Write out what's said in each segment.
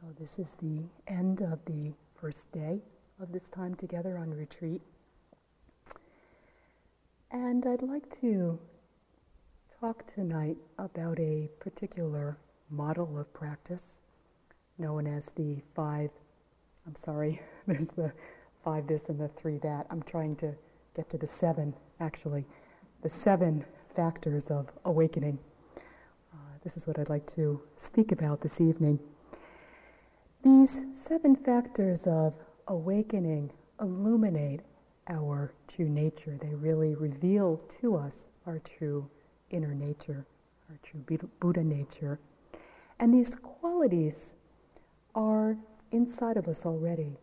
So, this is the end of the first day of this time together on retreat. And I'd like to talk tonight about a particular model of practice known as the five, I'm sorry, there's the five this and the three that. I'm trying to get to the seven, actually. The seven factors of awakening. Uh, this is what I'd like to speak about this evening. These seven factors of awakening illuminate our true nature. They really reveal to us our true inner nature, our true Buddha nature. And these qualities are inside of us already.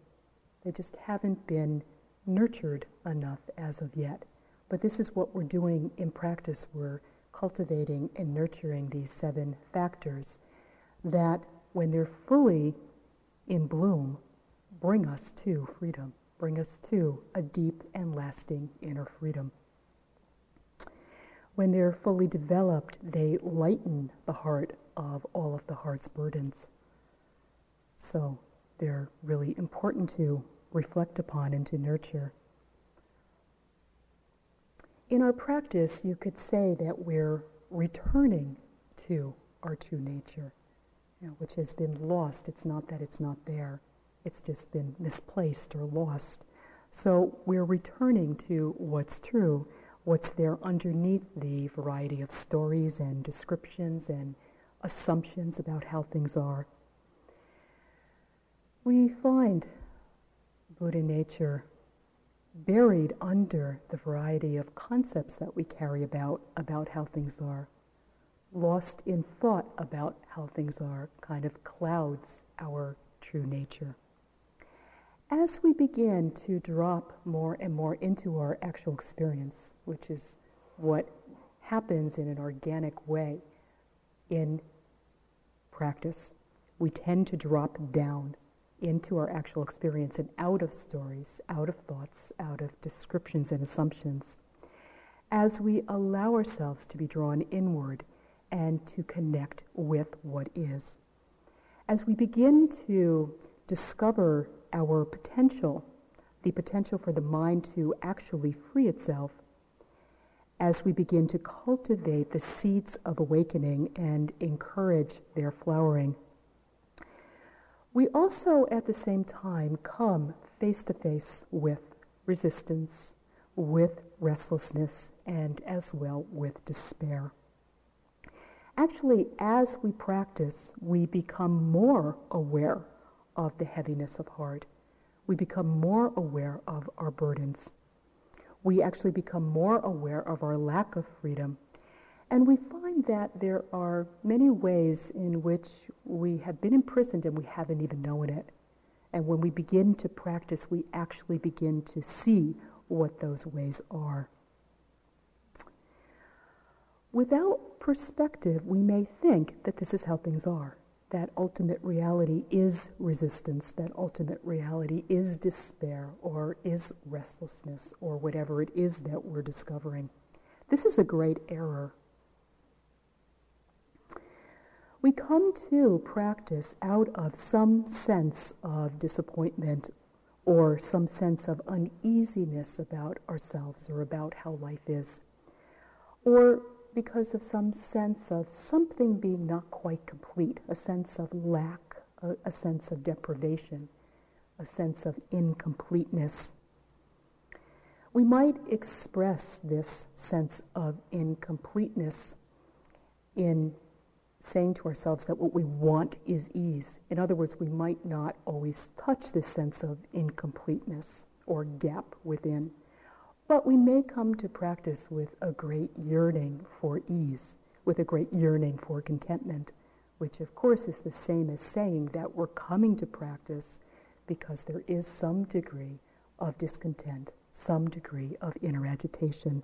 They just haven't been nurtured enough as of yet. But this is what we're doing in practice. We're cultivating and nurturing these seven factors that, when they're fully in bloom bring us to freedom, bring us to a deep and lasting inner freedom. When they're fully developed, they lighten the heart of all of the heart's burdens. So they're really important to reflect upon and to nurture. In our practice, you could say that we're returning to our true nature you know, which has been lost. It's not that it's not there, it's just been misplaced or lost. So we're returning to what's true, what's there underneath the variety of stories and descriptions and assumptions about how things are. We find Buddha nature buried under the variety of concepts that we carry about about how things are lost in thought about how things are kind of clouds our true nature. As we begin to drop more and more into our actual experience, which is what happens in an organic way in practice, we tend to drop down into our actual experience and out of stories, out of thoughts, out of descriptions and assumptions. As we allow ourselves to be drawn inward and to connect with what is. As we begin to discover our potential, the potential for the mind to actually free itself, as we begin to cultivate the seeds of awakening and encourage their flowering, we also at the same time come face to face with resistance, with restlessness, and as well with despair. Actually, as we practice, we become more aware of the heaviness of heart. We become more aware of our burdens. We actually become more aware of our lack of freedom. And we find that there are many ways in which we have been imprisoned and we haven't even known it. And when we begin to practice, we actually begin to see what those ways are. Without perspective, we may think that this is how things are, that ultimate reality is resistance, that ultimate reality is despair or is restlessness or whatever it is that we're discovering. This is a great error. We come to practice out of some sense of disappointment or some sense of uneasiness about ourselves or about how life is. Or because of some sense of something being not quite complete, a sense of lack, a, a sense of deprivation, a sense of incompleteness. We might express this sense of incompleteness in saying to ourselves that what we want is ease. In other words, we might not always touch this sense of incompleteness or gap within. But we may come to practice with a great yearning for ease, with a great yearning for contentment, which of course is the same as saying that we're coming to practice because there is some degree of discontent, some degree of inner agitation.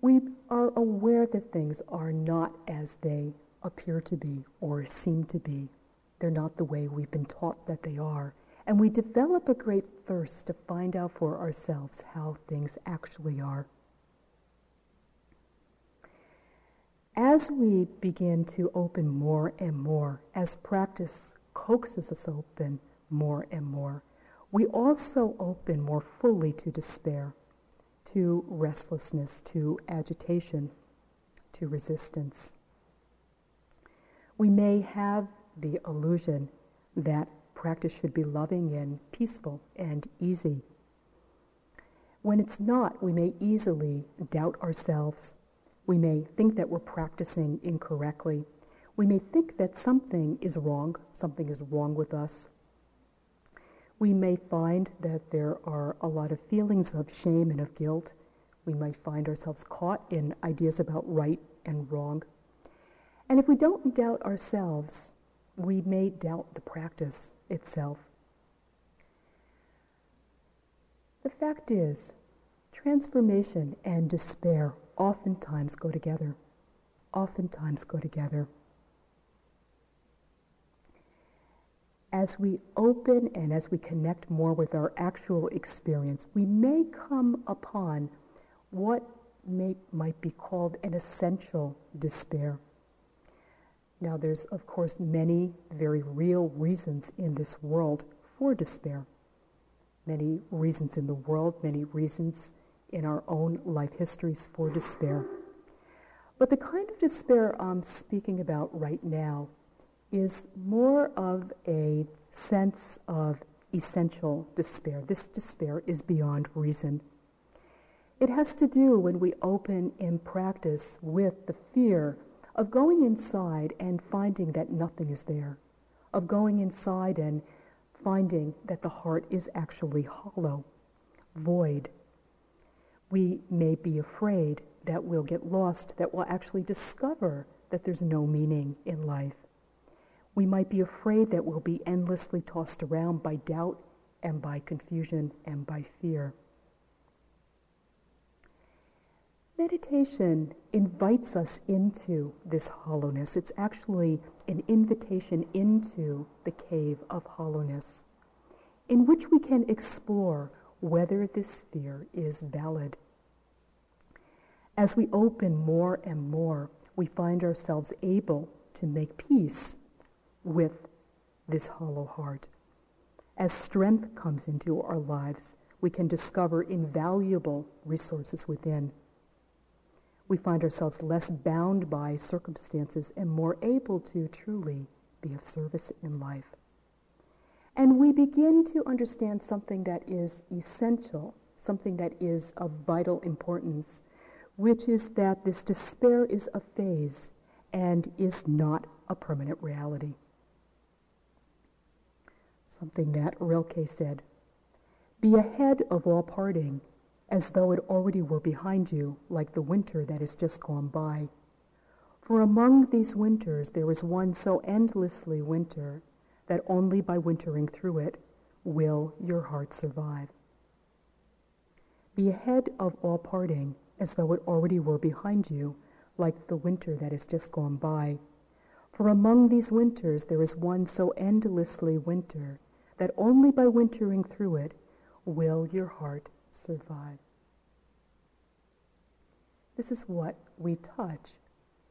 We are aware that things are not as they appear to be or seem to be. They're not the way we've been taught that they are. And we develop a great thirst to find out for ourselves how things actually are. as we begin to open more and more, as practice coaxes us open more and more, we also open more fully to despair, to restlessness, to agitation, to resistance. We may have the illusion that practice should be loving and peaceful and easy. When it's not, we may easily doubt ourselves. We may think that we're practicing incorrectly. We may think that something is wrong, something is wrong with us. We may find that there are a lot of feelings of shame and of guilt. We might find ourselves caught in ideas about right and wrong. And if we don't doubt ourselves, we may doubt the practice itself. The fact is, transformation and despair oftentimes go together. Oftentimes go together. As we open and as we connect more with our actual experience, we may come upon what may, might be called an essential despair. Now, there's, of course, many very real reasons in this world for despair. Many reasons in the world, many reasons in our own life histories for despair. But the kind of despair I'm speaking about right now is more of a sense of essential despair. This despair is beyond reason. It has to do when we open in practice with the fear of going inside and finding that nothing is there, of going inside and finding that the heart is actually hollow, void. We may be afraid that we'll get lost, that we'll actually discover that there's no meaning in life. We might be afraid that we'll be endlessly tossed around by doubt and by confusion and by fear. Meditation invites us into this hollowness. It's actually an invitation into the cave of hollowness, in which we can explore whether this fear is valid. As we open more and more, we find ourselves able to make peace with this hollow heart. As strength comes into our lives, we can discover invaluable resources within we find ourselves less bound by circumstances and more able to truly be of service in life. And we begin to understand something that is essential, something that is of vital importance, which is that this despair is a phase and is not a permanent reality. Something that Rilke said, be ahead of all parting as though it already were behind you, like the winter that has just gone by. For among these winters there is one so endlessly winter that only by wintering through it will your heart survive. Be ahead of all parting, as though it already were behind you, like the winter that has just gone by. For among these winters there is one so endlessly winter that only by wintering through it will your heart survive. This is what we touch,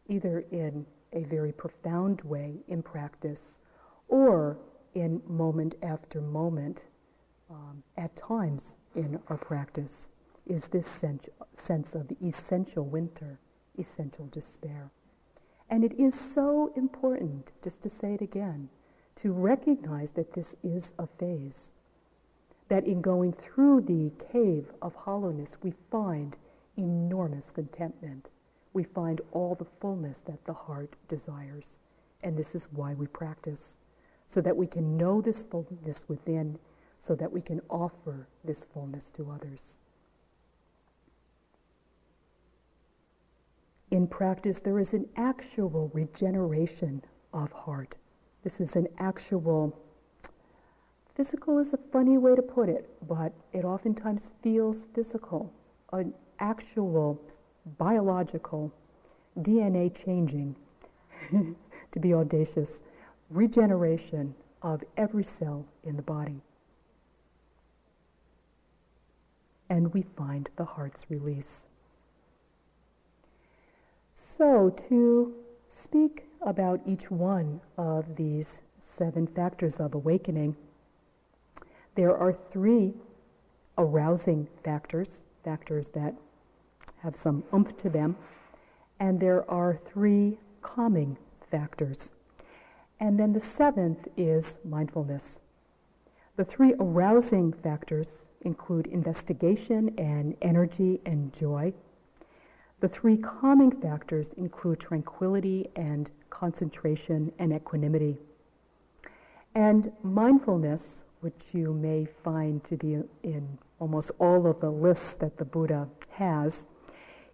either in a very profound way in practice or in moment after moment um, at times in our practice, is this sense, sense of the essential winter, essential despair. And it is so important, just to say it again, to recognize that this is a phase that in going through the cave of hollowness, we find enormous contentment. We find all the fullness that the heart desires. And this is why we practice, so that we can know this fullness within, so that we can offer this fullness to others. In practice, there is an actual regeneration of heart. This is an actual Physical is a funny way to put it, but it oftentimes feels physical, an actual biological DNA changing, to be audacious, regeneration of every cell in the body. And we find the heart's release. So, to speak about each one of these seven factors of awakening, there are three arousing factors, factors that have some oomph to them, and there are three calming factors. And then the seventh is mindfulness. The three arousing factors include investigation and energy and joy. The three calming factors include tranquility and concentration and equanimity. And mindfulness, which you may find to be in almost all of the lists that the Buddha has,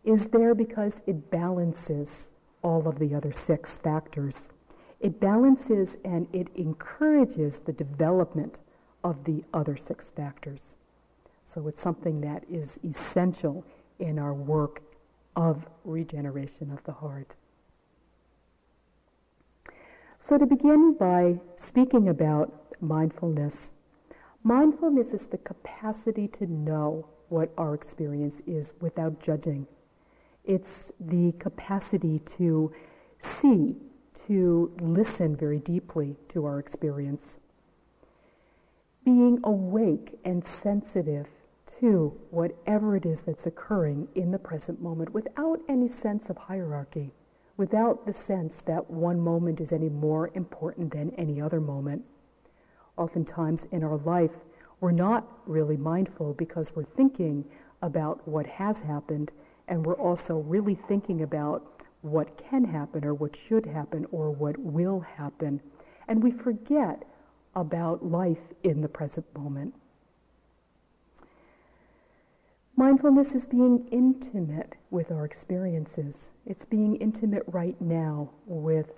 is there because it balances all of the other six factors. It balances and it encourages the development of the other six factors. So it's something that is essential in our work of regeneration of the heart. So, to begin by speaking about mindfulness, mindfulness is the capacity to know what our experience is without judging. It's the capacity to see, to listen very deeply to our experience. Being awake and sensitive to whatever it is that's occurring in the present moment without any sense of hierarchy, without the sense that one moment is any more important than any other moment. Oftentimes in our life, we're not really mindful because we're thinking about what has happened and we're also really thinking about what can happen or what should happen or what will happen. And we forget about life in the present moment. Mindfulness is being intimate with our experiences. It's being intimate right now with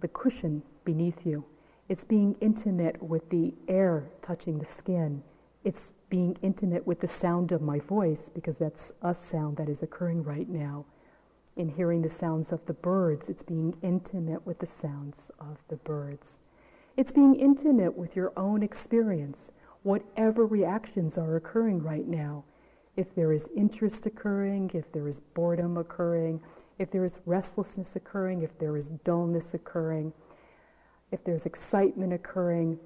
the cushion beneath you. It's being intimate with the air touching the skin. It's being intimate with the sound of my voice because that's a sound that is occurring right now. In hearing the sounds of the birds, it's being intimate with the sounds of the birds. It's being intimate with your own experience, whatever reactions are occurring right now if there is interest occurring, if there is boredom occurring, if there is restlessness occurring, if there is dullness occurring, if there's excitement occurring,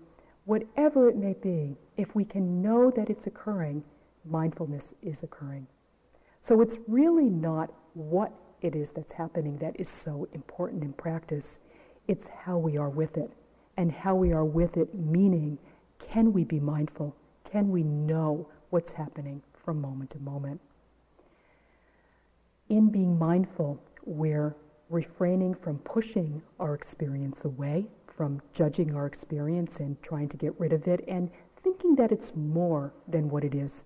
whatever it may be, if we can know that it's occurring, mindfulness is occurring. So it's really not what it is that's happening that is so important in practice. It's how we are with it. And how we are with it, meaning, can we be mindful? Can we know what's happening? from moment to moment. In being mindful, we're refraining from pushing our experience away, from judging our experience and trying to get rid of it, and thinking that it's more than what it is.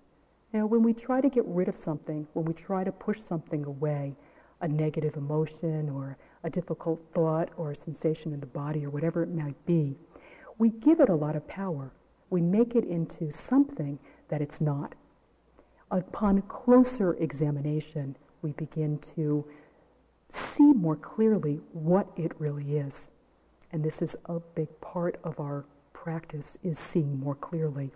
Now, when we try to get rid of something, when we try to push something away, a negative emotion or a difficult thought or a sensation in the body or whatever it might be, we give it a lot of power. We make it into something that it's not upon closer examination, we begin to see more clearly what it really is. And this is a big part of our practice is seeing more clearly.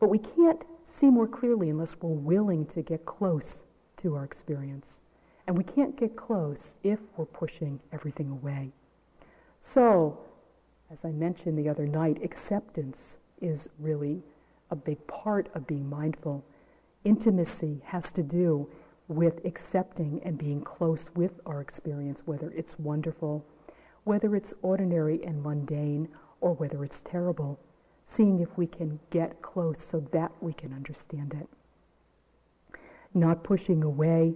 But we can't see more clearly unless we're willing to get close to our experience. And we can't get close if we're pushing everything away. So, as I mentioned the other night, acceptance is really a big part of being mindful. Intimacy has to do with accepting and being close with our experience, whether it's wonderful, whether it's ordinary and mundane, or whether it's terrible, seeing if we can get close so that we can understand it. Not pushing away,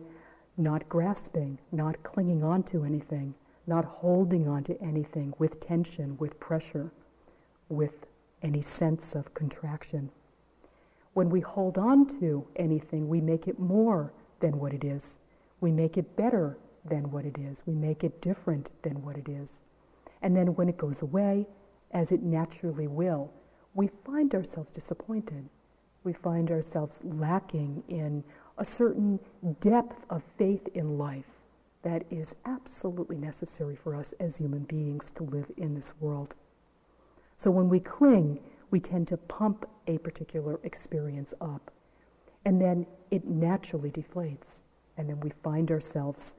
not grasping, not clinging on to anything, not holding on to anything with tension, with pressure, with any sense of contraction. When we hold on to anything, we make it more than what it is. We make it better than what it is. We make it different than what it is. And then when it goes away, as it naturally will, we find ourselves disappointed. We find ourselves lacking in a certain depth of faith in life that is absolutely necessary for us as human beings to live in this world. So when we cling, we tend to pump a particular experience up. And then it naturally deflates. And then we find ourselves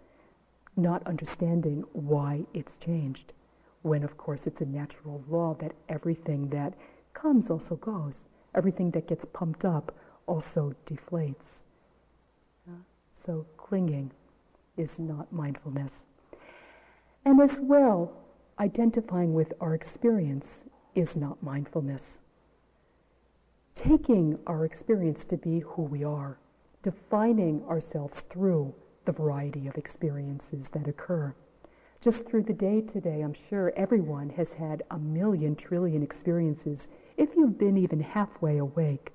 not understanding why it's changed, when of course it's a natural law that everything that comes also goes. Everything that gets pumped up also deflates. So clinging is not mindfulness. And as well, identifying with our experience is not mindfulness. Taking our experience to be who we are, defining ourselves through the variety of experiences that occur. Just through the day today, I'm sure everyone has had a million trillion experiences if you've been even halfway awake.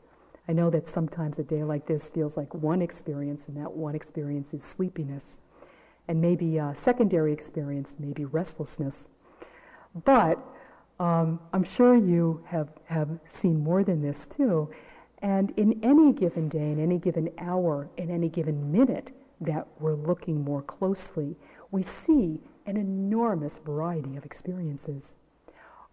I know that sometimes a day like this feels like one experience, and that one experience is sleepiness. And maybe a secondary experience, maybe restlessness. But um, I'm sure you have, have seen more than this too. And in any given day, in any given hour, in any given minute that we're looking more closely, we see an enormous variety of experiences.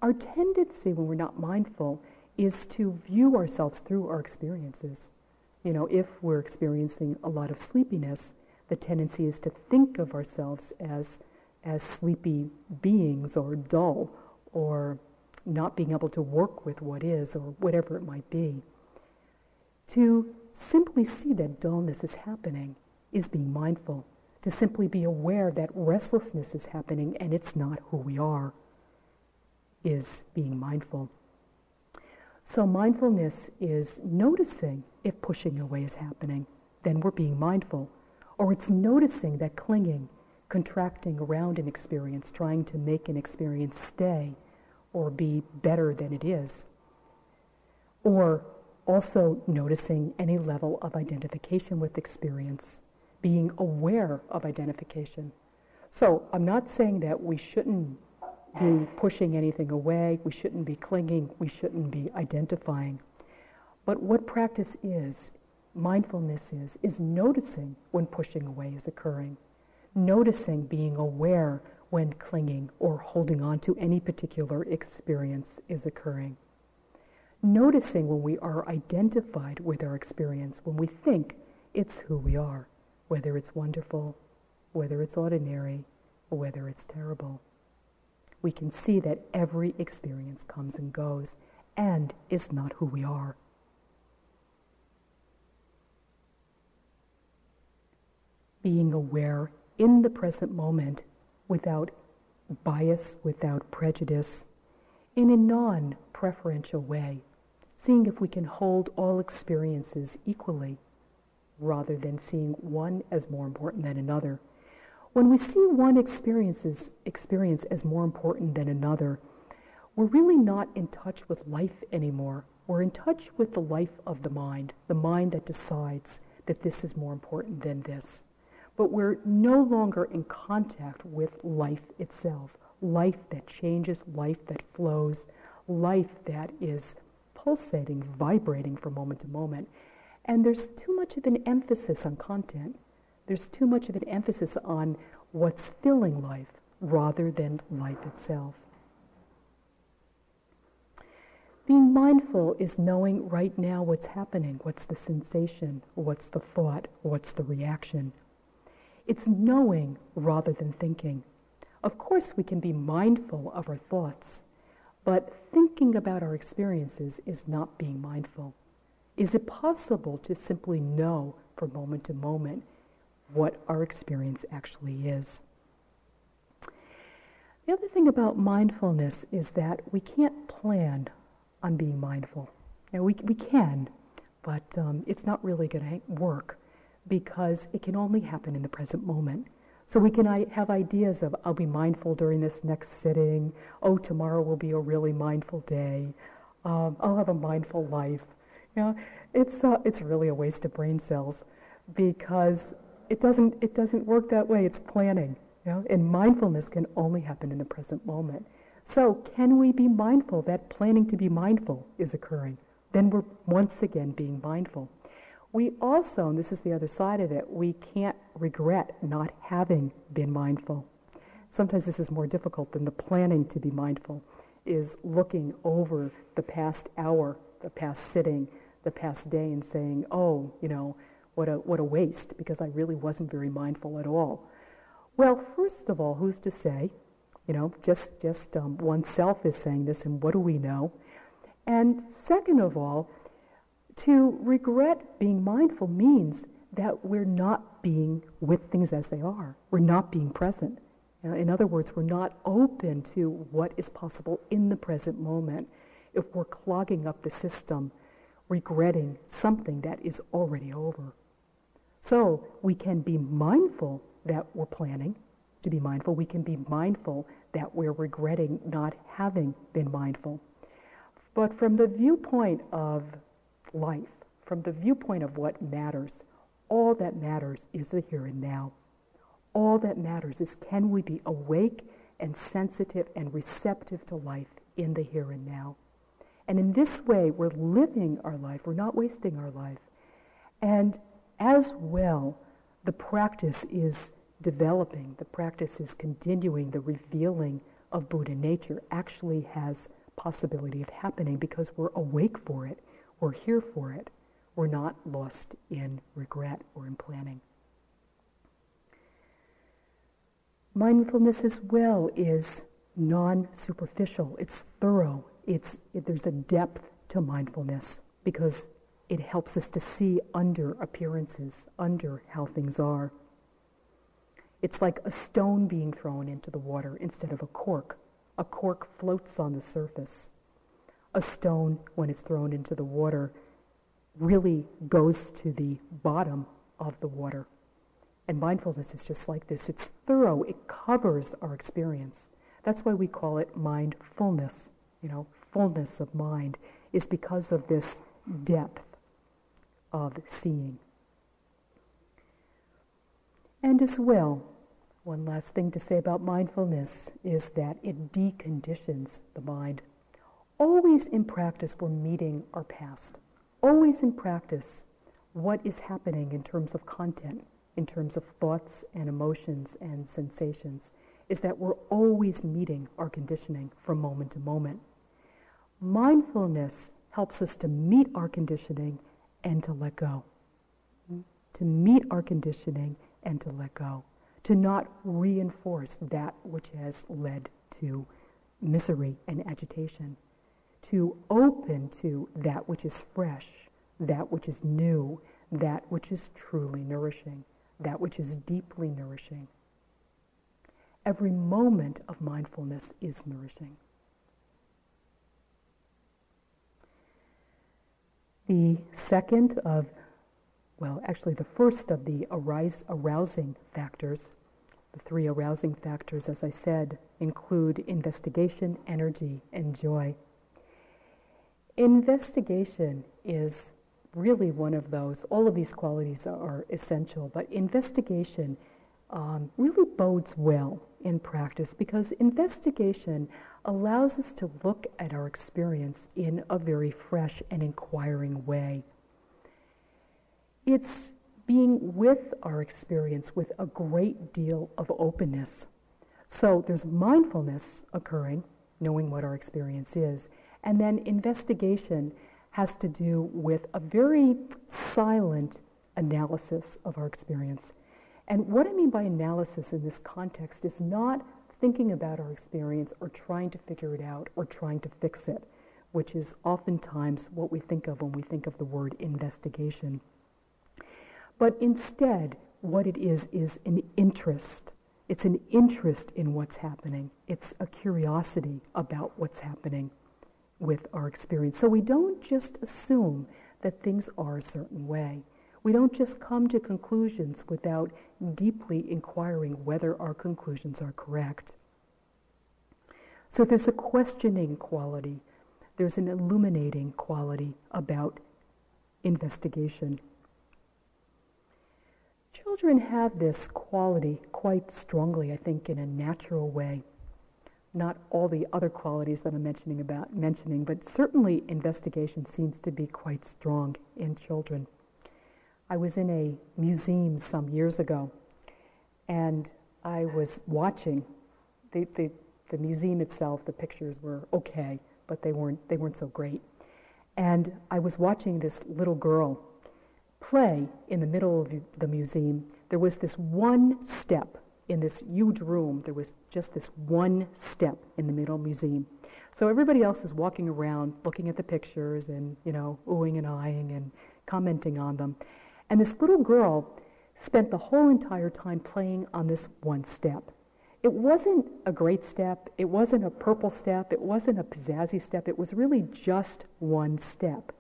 Our tendency when we're not mindful is to view ourselves through our experiences. You know, if we're experiencing a lot of sleepiness, the tendency is to think of ourselves as, as sleepy beings or dull or not being able to work with what is or whatever it might be. To simply see that dullness is happening is being mindful. To simply be aware that restlessness is happening and it's not who we are is being mindful. So, mindfulness is noticing if pushing away is happening, then we're being mindful. Or it's noticing that clinging, contracting around an experience, trying to make an experience stay or be better than it is. Or also noticing any level of identification with experience, being aware of identification. So, I'm not saying that we shouldn't be pushing anything away, we shouldn't be clinging, we shouldn't be identifying. But what practice is, mindfulness is, is noticing when pushing away is occurring, noticing being aware when clinging or holding on to any particular experience is occurring. Noticing when we are identified with our experience, when we think it's who we are, whether it's wonderful, whether it's ordinary, or whether it's terrible we can see that every experience comes and goes and is not who we are. Being aware in the present moment without bias, without prejudice, in a non preferential way, seeing if we can hold all experiences equally rather than seeing one as more important than another. When we see one experiences, experience as more important than another, we're really not in touch with life anymore. We're in touch with the life of the mind, the mind that decides that this is more important than this. But we're no longer in contact with life itself, life that changes, life that flows, life that is pulsating, vibrating from moment to moment. And there's too much of an emphasis on content. There's too much of an emphasis on what's filling life rather than life itself. Being mindful is knowing right now what's happening, what's the sensation, what's the thought, what's the reaction. It's knowing rather than thinking. Of course, we can be mindful of our thoughts, but thinking about our experiences is not being mindful. Is it possible to simply know from moment to moment what our experience actually is. The other thing about mindfulness is that we can't plan on being mindful. Now, we, we can, but um, it's not really going to work because it can only happen in the present moment. So we can have ideas of, I'll be mindful during this next sitting. Oh, tomorrow will be a really mindful day. Um, I'll have a mindful life. You know, it's, uh, it's really a waste of brain cells because it doesn't, it doesn't work that way. It's planning. You know? And mindfulness can only happen in the present moment. So, can we be mindful that planning to be mindful is occurring? Then we're once again being mindful. We also, and this is the other side of it, we can't regret not having been mindful. Sometimes this is more difficult than the planning to be mindful, is looking over the past hour, the past sitting, the past day, and saying, oh, you know, what a, what a waste, because I really wasn't very mindful at all. Well, first of all, who's to say? You know, just, just um, oneself is saying this, and what do we know? And second of all, to regret being mindful means that we're not being with things as they are. We're not being present. In other words, we're not open to what is possible in the present moment if we're clogging up the system, regretting something that is already over. So we can be mindful that we're planning to be mindful. We can be mindful that we're regretting not having been mindful. But from the viewpoint of life, from the viewpoint of what matters, all that matters is the here and now. All that matters is can we be awake and sensitive and receptive to life in the here and now. And in this way, we're living our life, we're not wasting our life. And as well, the practice is developing, the practice is continuing, the revealing of Buddha nature actually has possibility of happening because we're awake for it, we're here for it, we're not lost in regret or in planning. Mindfulness as well is non-superficial, it's thorough, it's, it, there's a depth to mindfulness because it helps us to see under appearances, under how things are. It's like a stone being thrown into the water instead of a cork. A cork floats on the surface. A stone, when it's thrown into the water, really goes to the bottom of the water. And mindfulness is just like this. It's thorough. It covers our experience. That's why we call it mindfulness. You know, fullness of mind is because of this depth of seeing. And as well, one last thing to say about mindfulness is that it deconditions the mind. Always in practice, we're meeting our past. Always in practice, what is happening in terms of content, in terms of thoughts and emotions and sensations, is that we're always meeting our conditioning from moment to moment. Mindfulness helps us to meet our conditioning and to let go. To meet our conditioning and to let go. To not reinforce that which has led to misery and agitation. To open to that which is fresh, that which is new, that which is truly nourishing, that which is deeply nourishing. Every moment of mindfulness is nourishing. The second of, well, actually the first of the arise, arousing factors, the three arousing factors, as I said, include investigation, energy, and joy. Investigation is really one of those. All of these qualities are essential, but investigation um, really bodes well in practice because investigation allows us to look at our experience in a very fresh and inquiring way. It's being with our experience with a great deal of openness. So there's mindfulness occurring, knowing what our experience is, and then investigation has to do with a very silent analysis of our experience. And what I mean by analysis in this context is not thinking about our experience or trying to figure it out or trying to fix it, which is oftentimes what we think of when we think of the word investigation. But instead, what it is is an interest. It's an interest in what's happening. It's a curiosity about what's happening with our experience. So we don't just assume that things are a certain way. We don't just come to conclusions without deeply inquiring whether our conclusions are correct. So there's a questioning quality, there's an illuminating quality about investigation. Children have this quality quite strongly, I think, in a natural way. Not all the other qualities that I'm mentioning about mentioning, but certainly investigation seems to be quite strong in children. I was in a museum some years ago, and I was watching. The, the, the museum itself, the pictures were okay, but they weren't, they weren't so great. And I was watching this little girl play in the middle of the museum. There was this one step in this huge room, there was just this one step in the middle museum. So everybody else is walking around looking at the pictures and, you know, oohing and eyeing and commenting on them. And this little girl spent the whole entire time playing on this one step. It wasn't a great step, it wasn't a purple step, it wasn't a pizzazzy step, it was really just one step.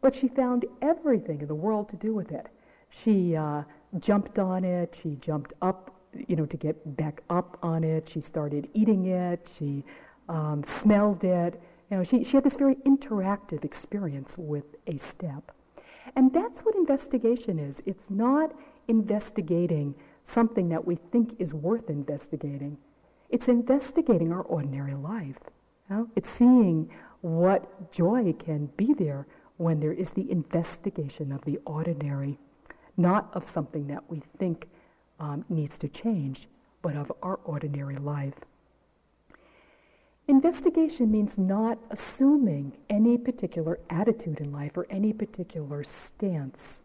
But she found everything in the world to do with it. She uh, jumped on it, she jumped up, you know, to get back up on it, she started eating it, she um, smelled it. You know, she, she had this very interactive experience with a step. And that's what investigation is. It's not investigating something that we think is worth investigating. It's investigating our ordinary life. You know? It's seeing what joy can be there when there is the investigation of the ordinary, not of something that we think um, needs to change, but of our ordinary life. Investigation means not assuming any particular attitude in life or any particular stance.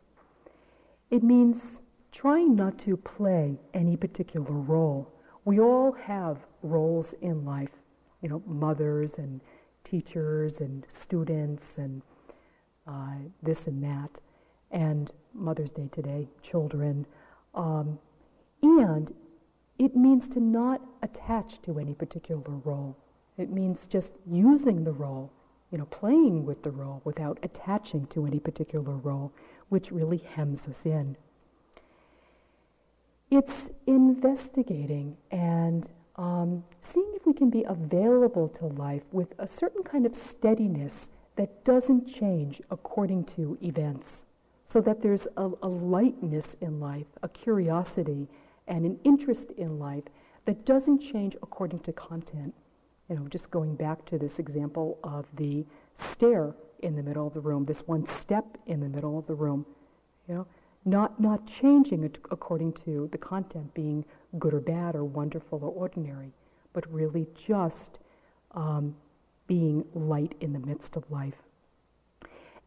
It means trying not to play any particular role. We all have roles in life, you know, mothers and teachers and students and uh, this and that, and Mother's Day today, children. Um, and it means to not attach to any particular role. It means just using the role, you know, playing with the role without attaching to any particular role, which really hems us in. It's investigating and um, seeing if we can be available to life with a certain kind of steadiness that doesn't change according to events, so that there's a, a lightness in life, a curiosity, and an interest in life that doesn't change according to content you know, just going back to this example of the stair in the middle of the room, this one step in the middle of the room, you know, not, not changing according to the content being good or bad or wonderful or ordinary, but really just um, being light in the midst of life.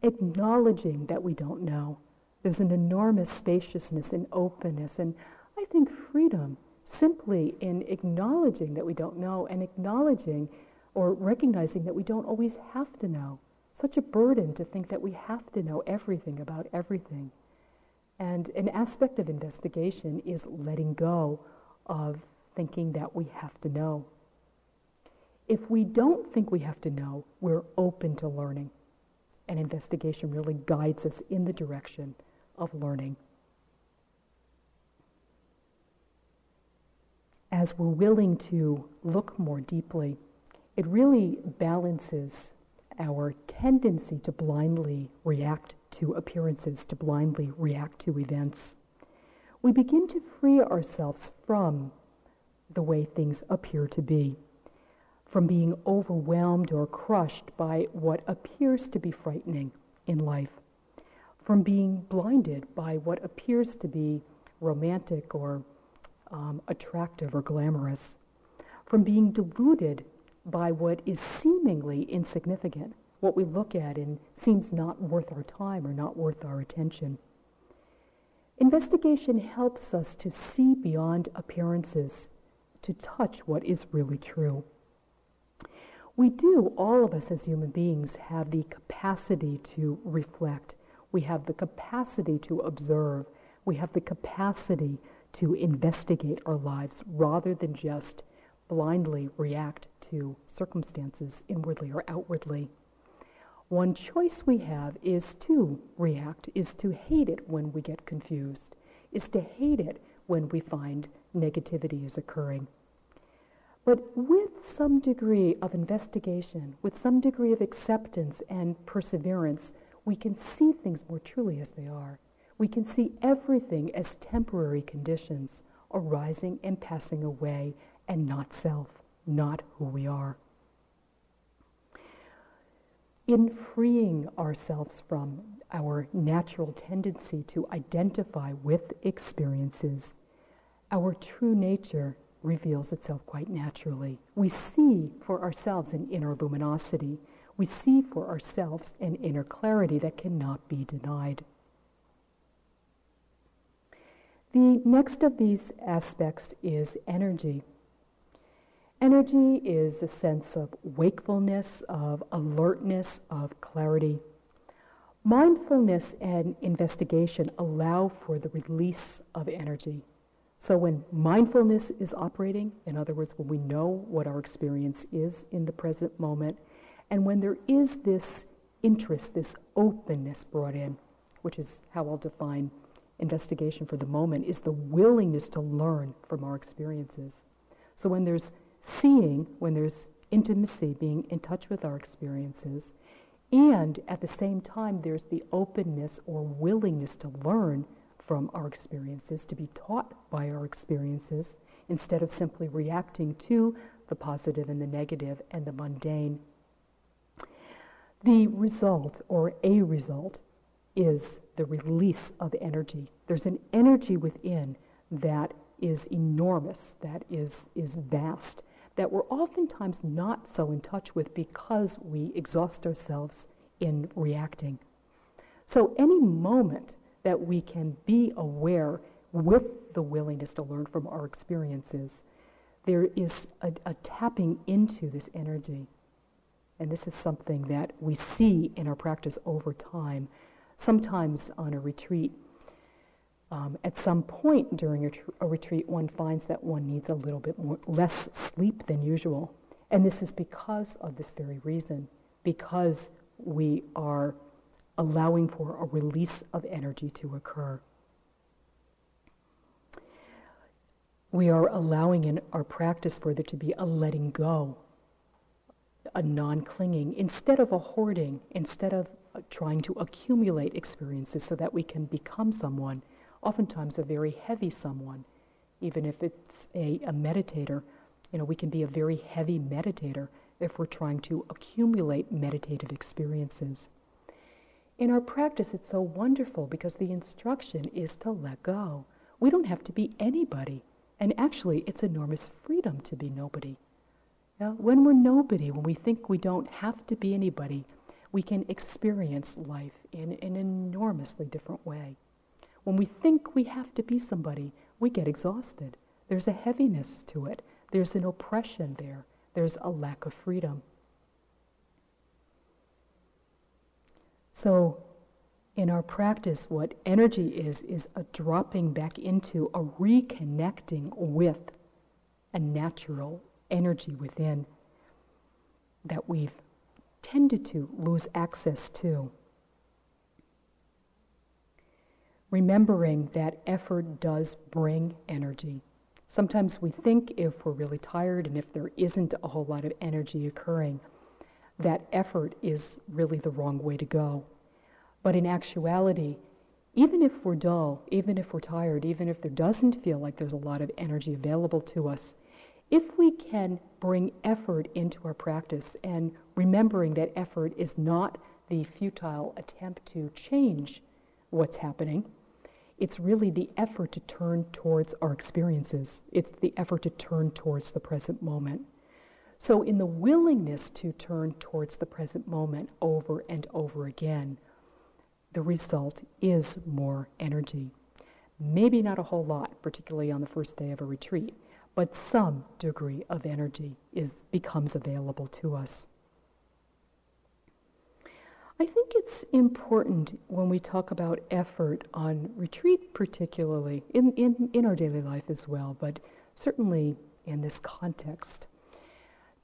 Acknowledging that we don't know. There's an enormous spaciousness and openness and I think freedom simply in acknowledging that we don't know and acknowledging or recognizing that we don't always have to know. Such a burden to think that we have to know everything about everything. And an aspect of investigation is letting go of thinking that we have to know. If we don't think we have to know, we're open to learning. And investigation really guides us in the direction of learning. As we're willing to look more deeply, it really balances our tendency to blindly react to appearances, to blindly react to events. We begin to free ourselves from the way things appear to be, from being overwhelmed or crushed by what appears to be frightening in life, from being blinded by what appears to be romantic or um, attractive or glamorous, from being deluded by what is seemingly insignificant, what we look at and seems not worth our time or not worth our attention. Investigation helps us to see beyond appearances, to touch what is really true. We do, all of us as human beings, have the capacity to reflect. We have the capacity to observe. We have the capacity to investigate our lives rather than just blindly react to circumstances inwardly or outwardly. One choice we have is to react, is to hate it when we get confused, is to hate it when we find negativity is occurring. But with some degree of investigation, with some degree of acceptance and perseverance, we can see things more truly as they are we can see everything as temporary conditions arising and passing away and not self, not who we are. In freeing ourselves from our natural tendency to identify with experiences, our true nature reveals itself quite naturally. We see for ourselves an inner luminosity. We see for ourselves an inner clarity that cannot be denied. The next of these aspects is energy. Energy is a sense of wakefulness, of alertness, of clarity. Mindfulness and investigation allow for the release of energy. So when mindfulness is operating, in other words, when we know what our experience is in the present moment, and when there is this interest, this openness brought in, which is how I'll define investigation for the moment, is the willingness to learn from our experiences. So when there's seeing, when there's intimacy, being in touch with our experiences, and at the same time, there's the openness or willingness to learn from our experiences, to be taught by our experiences, instead of simply reacting to the positive and the negative and the mundane. The result, or a result, is the release of energy. There's an energy within that is enormous, that is, is vast, that we're oftentimes not so in touch with because we exhaust ourselves in reacting. So, any moment that we can be aware with the willingness to learn from our experiences, there is a, a tapping into this energy. And this is something that we see in our practice over time. Sometimes on a retreat, um, at some point during a, tr- a, retreat, one finds that one needs a little bit more, less sleep than usual. And this is because of this very reason, because we are allowing for a release of energy to occur. We are allowing in our practice for there to be a letting go, a non clinging, instead of a hoarding, instead of trying to accumulate experiences so that we can become someone oftentimes a very heavy someone. Even if it's a, a meditator, you know, we can be a very heavy meditator if we're trying to accumulate meditative experiences. In our practice, it's so wonderful because the instruction is to let go. We don't have to be anybody. And actually, it's enormous freedom to be nobody. Now, when we're nobody, when we think we don't have to be anybody, we can experience life in an enormously different way. When we think we have to be somebody, we get exhausted. There's a heaviness to it. There's an oppression there. There's a lack of freedom. So, in our practice, what energy is, is a dropping back into, a reconnecting with a natural energy within that we've tended to lose access to remembering that effort does bring energy. Sometimes we think if we're really tired and if there isn't a whole lot of energy occurring, that effort is really the wrong way to go. But in actuality, even if we're dull, even if we're tired, even if there doesn't feel like there's a lot of energy available to us, if we can bring effort into our practice and remembering that effort is not the futile attempt to change what's happening, it's really the effort to turn towards our experiences. It's the effort to turn towards the present moment. So, in the willingness to turn towards the present moment over and over again, the result is more energy. Maybe not a whole lot, particularly on the first day of a retreat, but some degree of energy is, becomes available to us. I think it's important when we talk about effort on retreat, particularly in, in, in our daily life as well, but certainly in this context,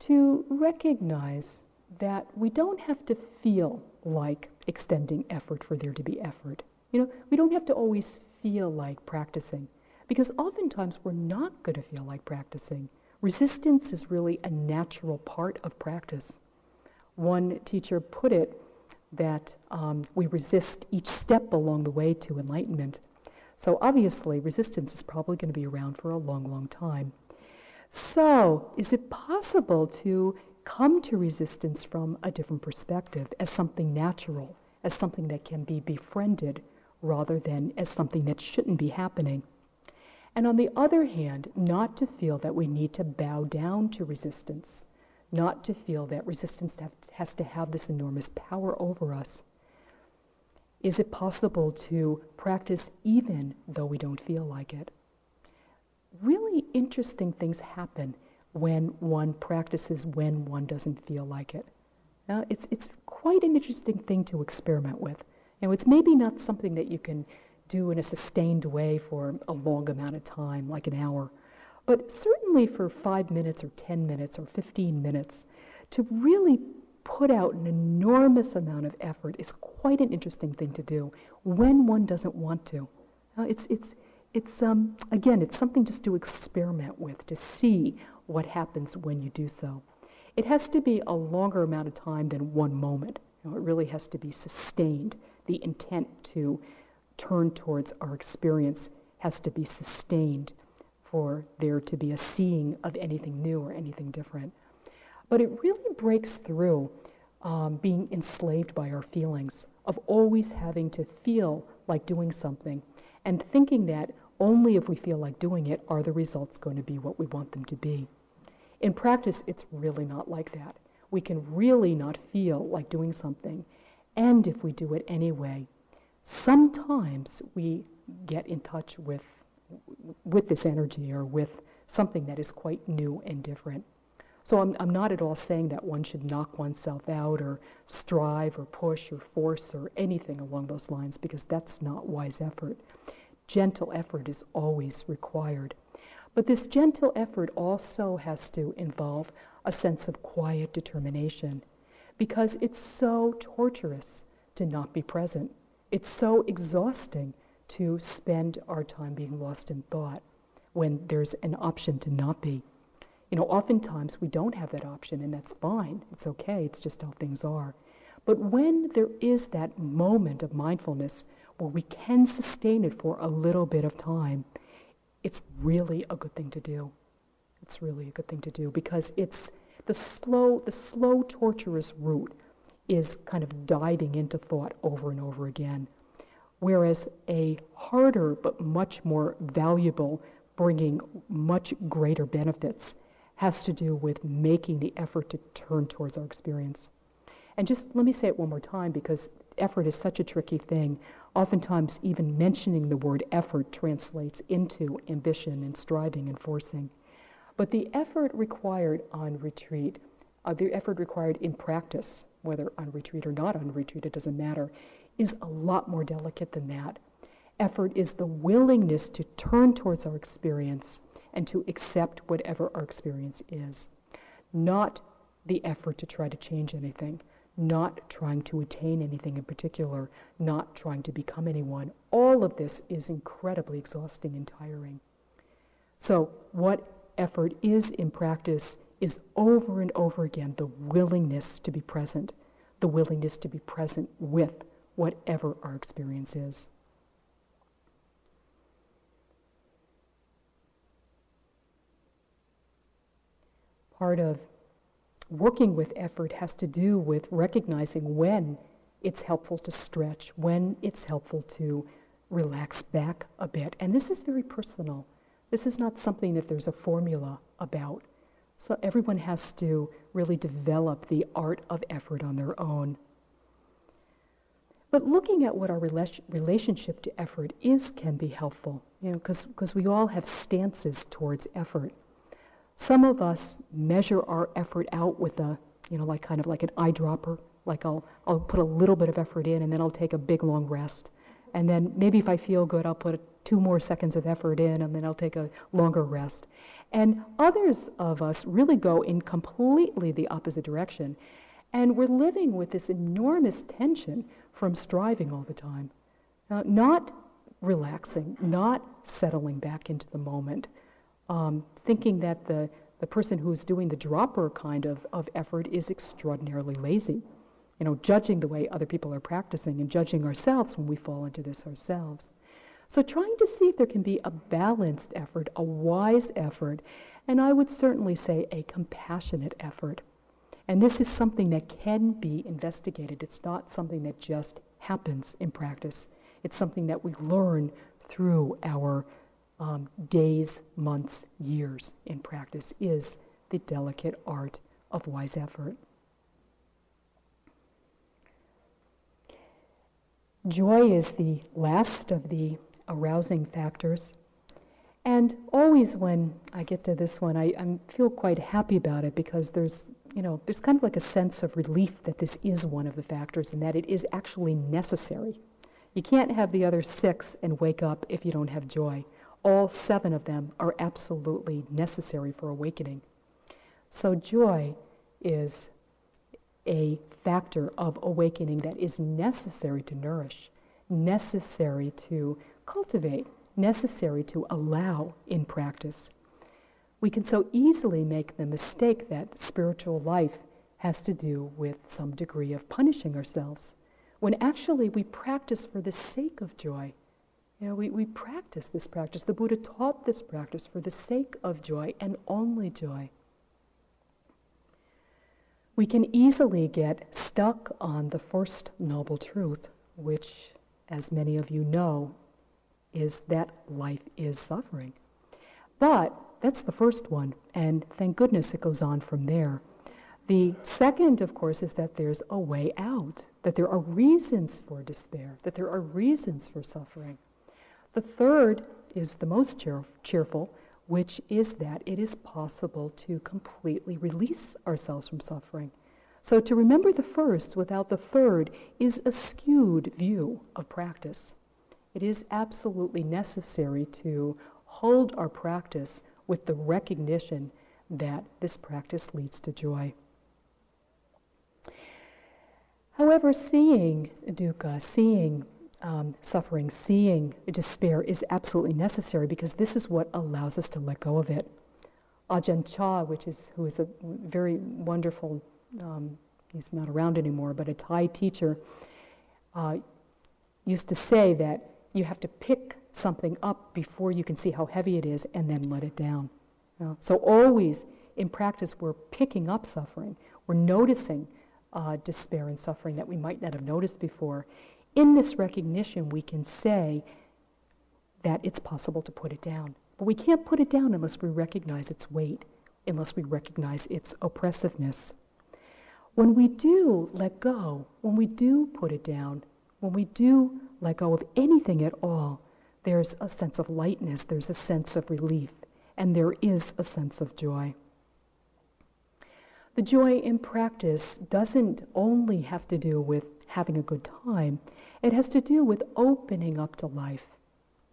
to recognize that we don't have to feel like extending effort for there to be effort. You know, we don't have to always feel like practicing because oftentimes we're not going to feel like practicing. Resistance is really a natural part of practice. One teacher put it that um, we resist each step along the way to enlightenment. So obviously, resistance is probably going to be around for a long, long time. So, is it possible to come to resistance from a different perspective as something natural, as something that can be befriended, rather than as something that shouldn't be happening? And on the other hand, not to feel that we need to bow down to resistance, not to feel that resistance has to have this enormous power over us. Is it possible to practice even though we don't feel like it? Really interesting things happen when one practices when one doesn't feel like it. Now, it's, it's quite an interesting thing to experiment with. Know, it's maybe not something that you can do in a sustained way for a long amount of time, like an hour, but certainly for five minutes or 10 minutes or 15 minutes, to really put out an enormous amount of effort is quite an interesting thing to do when one doesn't want to. It's, it's, it's um, again, it's something just to experiment with, to see what happens when you do so. It has to be a longer amount of time than one moment. You know, it really has to be sustained. The intent to turn towards our experience has to be sustained for there to be a seeing of anything new or anything different. But it really breaks through um, being enslaved by our feelings, of always having to feel like doing something and thinking that only if we feel like doing it are the results going to be what we want them to be. In practice, it's really not like that. We can really not feel like doing something. And if we do it anyway, sometimes we get in touch with, with this energy or with something that is quite new and different. So I'm, I'm not at all saying that one should knock oneself out or strive or push or force or anything along those lines because that's not wise effort. Gentle effort is always required. But this gentle effort also has to involve a sense of quiet determination because it's so torturous to not be present. It's so exhausting to spend our time being lost in thought when there's an option to not be. You know, oftentimes we don't have that option, and that's fine. It's okay. It's just how things are. But when there is that moment of mindfulness where we can sustain it for a little bit of time, it's really a good thing to do. It's really a good thing to do because it's the slow, the slow torturous route is kind of diving into thought over and over again. Whereas a harder but much more valuable, bringing much greater benefits, has to do with making the effort to turn towards our experience. And just let me say it one more time because effort is such a tricky thing. Oftentimes, even mentioning the word effort translates into ambition and striving and forcing. But the effort required on retreat, uh, the effort required in practice, whether on retreat or not on retreat, it doesn't matter, is a lot more delicate than that. Effort is the willingness to turn towards our experience and to accept whatever our experience is, not the effort to try to change anything not trying to attain anything in particular, not trying to become anyone. All of this is incredibly exhausting and tiring. So, what effort is in practice is over and over again the willingness to be present, the willingness to be present with whatever our experience is. Part of working with effort has to do with recognizing when it's helpful to stretch, when it's helpful to relax back a bit. And this is very personal. This is not something that there's a formula about. So everyone has to really develop the art of effort on their own. But looking at what our rela- relationship to effort is can be helpful, you know, because we all have stances towards effort. Some of us measure our effort out with a, you know, like kind of like an eyedropper. Like I'll, I'll put a little bit of effort in and then I'll take a big long rest. And then maybe if I feel good, I'll put two more seconds of effort in and then I'll take a longer rest. And others of us really go in completely the opposite direction. And we're living with this enormous tension from striving all the time. Now, not relaxing, not settling back into the moment, um, thinking that the, the person who's doing the dropper kind of, of effort is extraordinarily lazy. You know, judging the way other people are practicing and judging ourselves when we fall into this ourselves. So trying to see if there can be a balanced effort, a wise effort, and I would certainly say a compassionate effort. And this is something that can be investigated. It's not something that just happens in practice. It's something that we learn through our um, days, months, years in practice is the delicate art of wise effort. Joy is the last of the arousing factors. And always when I get to this one, I, I feel quite happy about it because there's, you know, there's kind of like a sense of relief that this is one of the factors and that it is actually necessary. You can't have the other six and wake up if you don't have joy. All seven of them are absolutely necessary for awakening. So joy is a factor of awakening that is necessary to nourish, necessary to cultivate, necessary to allow in practice. We can so easily make the mistake that spiritual life has to do with some degree of punishing ourselves, when actually we practice for the sake of joy. You know, we, we practice this practice. The Buddha taught this practice for the sake of joy and only joy. We can easily get stuck on the first noble truth, which, as many of you know, is that life is suffering. But that's the first one, and thank goodness it goes on from there. The second, of course, is that there's a way out, that there are reasons for despair, that there are reasons for suffering. The third is the most cheer- cheerful, which is that it is possible to completely release ourselves from suffering. So to remember the first without the third is a skewed view of practice. It is absolutely necessary to hold our practice with the recognition that this practice leads to joy. However, seeing dukkha, seeing um, suffering, seeing despair is absolutely necessary because this is what allows us to let go of it. Ajahn Chah, which is who is a very wonderful, um, he's not around anymore, but a Thai teacher, uh, used to say that you have to pick something up before you can see how heavy it is and then let it down. You know? So always in practice, we're picking up suffering. We're noticing uh, despair and suffering that we might not have noticed before. In this recognition, we can say that it's possible to put it down. But we can't put it down unless we recognize its weight, unless we recognize its oppressiveness. When we do let go, when we do put it down, when we do let go of anything at all, there's a sense of lightness, there's a sense of relief, and there is a sense of joy. The joy in practice doesn't only have to do with having a good time, it has to do with opening up to life,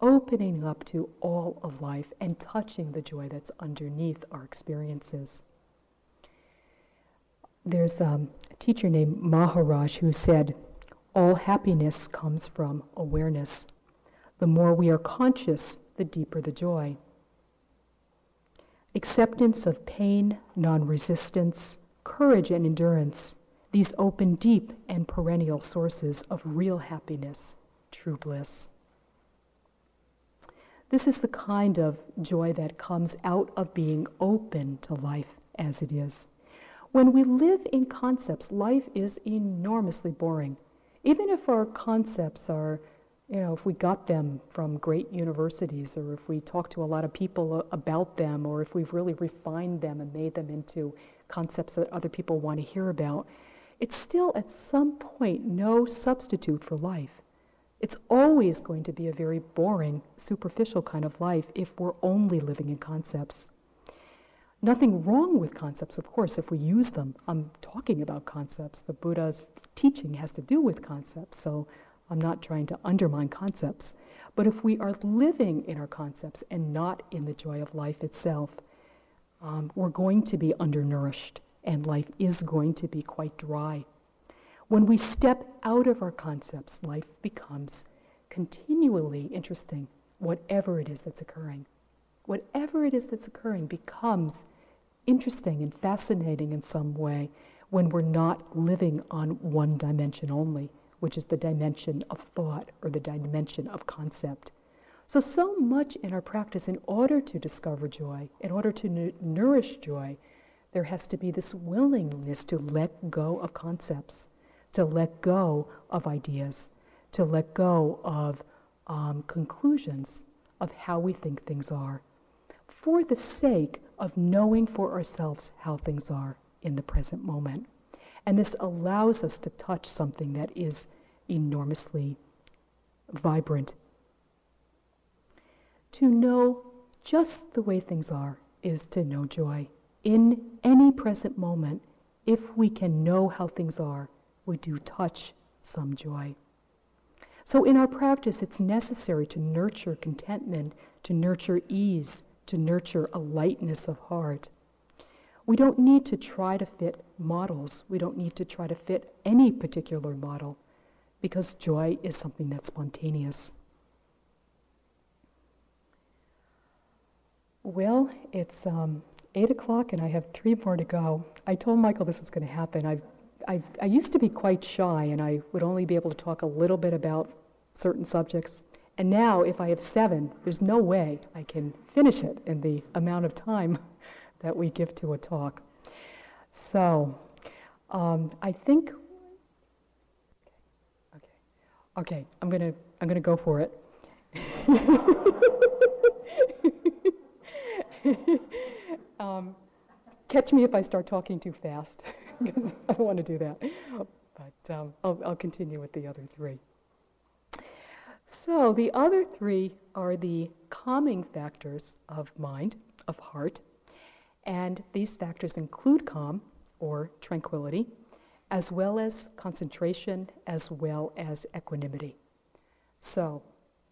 opening up to all of life and touching the joy that's underneath our experiences. There's um, a teacher named Maharaj who said, all happiness comes from awareness. The more we are conscious, the deeper the joy. Acceptance of pain, non resistance, courage, and endurance, these open deep and perennial sources of real happiness, true bliss. This is the kind of joy that comes out of being open to life as it is. When we live in concepts, life is enormously boring even if our concepts are, you know, if we got them from great universities or if we talk to a lot of people about them or if we've really refined them and made them into concepts that other people want to hear about, it's still at some point no substitute for life. It's always going to be a very boring, superficial kind of life if we're only living in concepts. Nothing wrong with concepts, of course, if we use them. I'm talking about concepts. The Buddha's teaching has to do with concepts, so I'm not trying to undermine concepts. But if we are living in our concepts and not in the joy of life itself, um, we're going to be undernourished and life is going to be quite dry. When we step out of our concepts, life becomes continually interesting, whatever it is that's occurring. Whatever it is that's occurring becomes interesting and fascinating in some way when we're not living on one dimension only, which is the dimension of thought or the dimension of concept. So, so much in our practice, in order to discover joy, in order to n- nourish joy, there has to be this willingness to let go of concepts, to let go of ideas, to let go of um, conclusions of how we think things are, for the sake of knowing for ourselves how things are in the present moment. And this allows us to touch something that is enormously vibrant. To know just the way things are is to know joy. In any present moment, if we can know how things are, we do touch some joy. So in our practice, it's necessary to nurture contentment, to nurture ease, to nurture a lightness of heart. We don't need to try to fit models. We don't need to try to fit any particular model because joy is something that's spontaneous. Well, it's um, 8 o'clock and I have three more to go. I told Michael this was going to happen. I've, I've, i used to be quite shy and I would only be able to talk a little bit about certain subjects. And now, if I have seven, there's no way I can finish it in the amount of time that we give to a talk. So, um, I think. Okay, okay, I'm gonna I'm gonna go for it. um, catch me if I start talking too fast, because I don't want to do that. But um, I'll, I'll continue with the other three. So the other three are the calming factors of mind, of heart, and these factors include calm or tranquility, as well as concentration, as well as equanimity. So,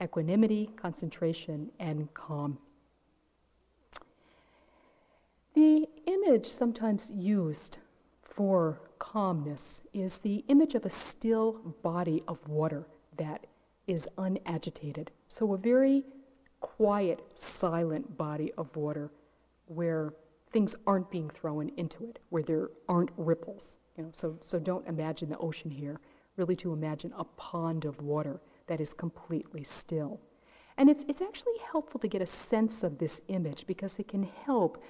equanimity, concentration, and calm. The image sometimes used for calmness is the image of a still body of water that is unagitated. So, a very quiet, silent body of water where things aren't being thrown into it, where there aren't ripples. You know, so, so don't imagine the ocean here, really to imagine a pond of water that is completely still. And it's, it's actually helpful to get a sense of this image because it can help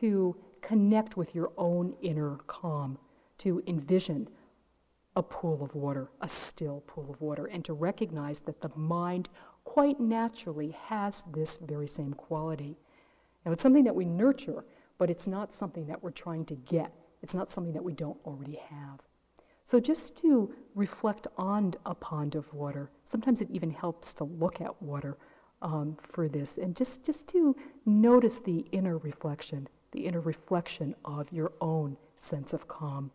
to connect with your own inner calm, to envision a pool of water, a still pool of water, and to recognize that the mind quite naturally has this very same quality. Now, it's something that we nurture but it's not something that we're trying to get. It's not something that we don't already have. So just to reflect on a pond of water, sometimes it even helps to look at water um, for this, and just, just to notice the inner reflection, the inner reflection of your own sense of calm.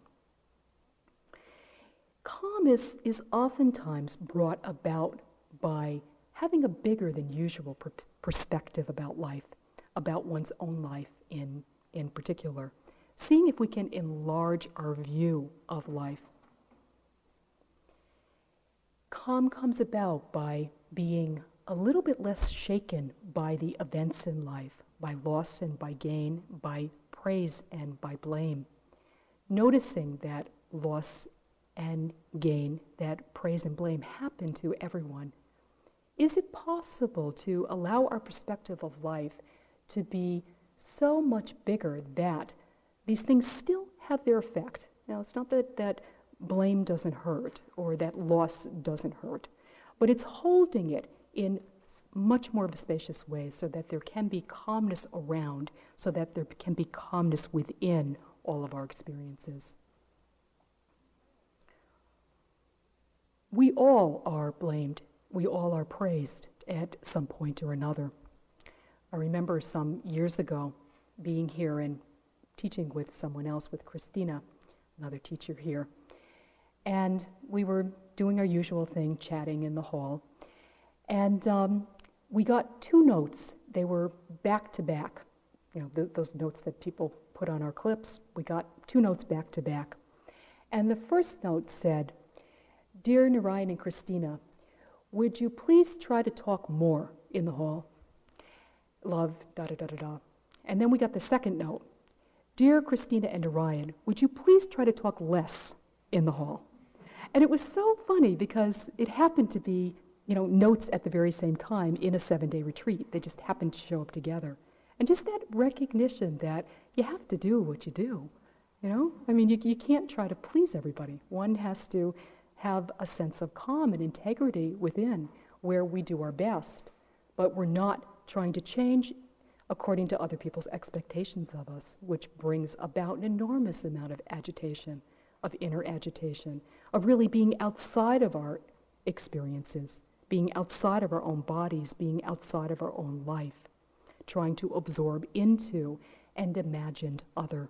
Calm is, is oftentimes brought about by having a bigger than usual per- perspective about life, about one's own life in in particular, seeing if we can enlarge our view of life. Calm comes about by being a little bit less shaken by the events in life, by loss and by gain, by praise and by blame. Noticing that loss and gain, that praise and blame happen to everyone. Is it possible to allow our perspective of life to be so much bigger that these things still have their effect. Now, it's not that, that blame doesn't hurt or that loss doesn't hurt, but it's holding it in much more of a spacious way so that there can be calmness around, so that there can be calmness within all of our experiences. We all are blamed. We all are praised at some point or another. I remember some years ago being here and teaching with someone else, with Christina, another teacher here. And we were doing our usual thing, chatting in the hall. And um, we got two notes. They were back to back. You know, th- those notes that people put on our clips. We got two notes back to back. And the first note said, Dear Narayan and Christina, would you please try to talk more in the hall? love, da da da da da. And then we got the second note. Dear Christina and Narayan, would you please try to talk less in the hall? And it was so funny because it happened to be, you know, notes at the very same time in a seven-day retreat. They just happened to show up together. And just that recognition that you have to do what you do. You know? I mean, you, you can't try to please everybody. One has to have a sense of calm and integrity within where we do our best. But we're not trying to change according to other people's expectations of us, which brings about an enormous amount of agitation, of inner agitation, of really being outside of our experiences, being outside of our own bodies, being outside of our own life, trying to absorb into and imagined other.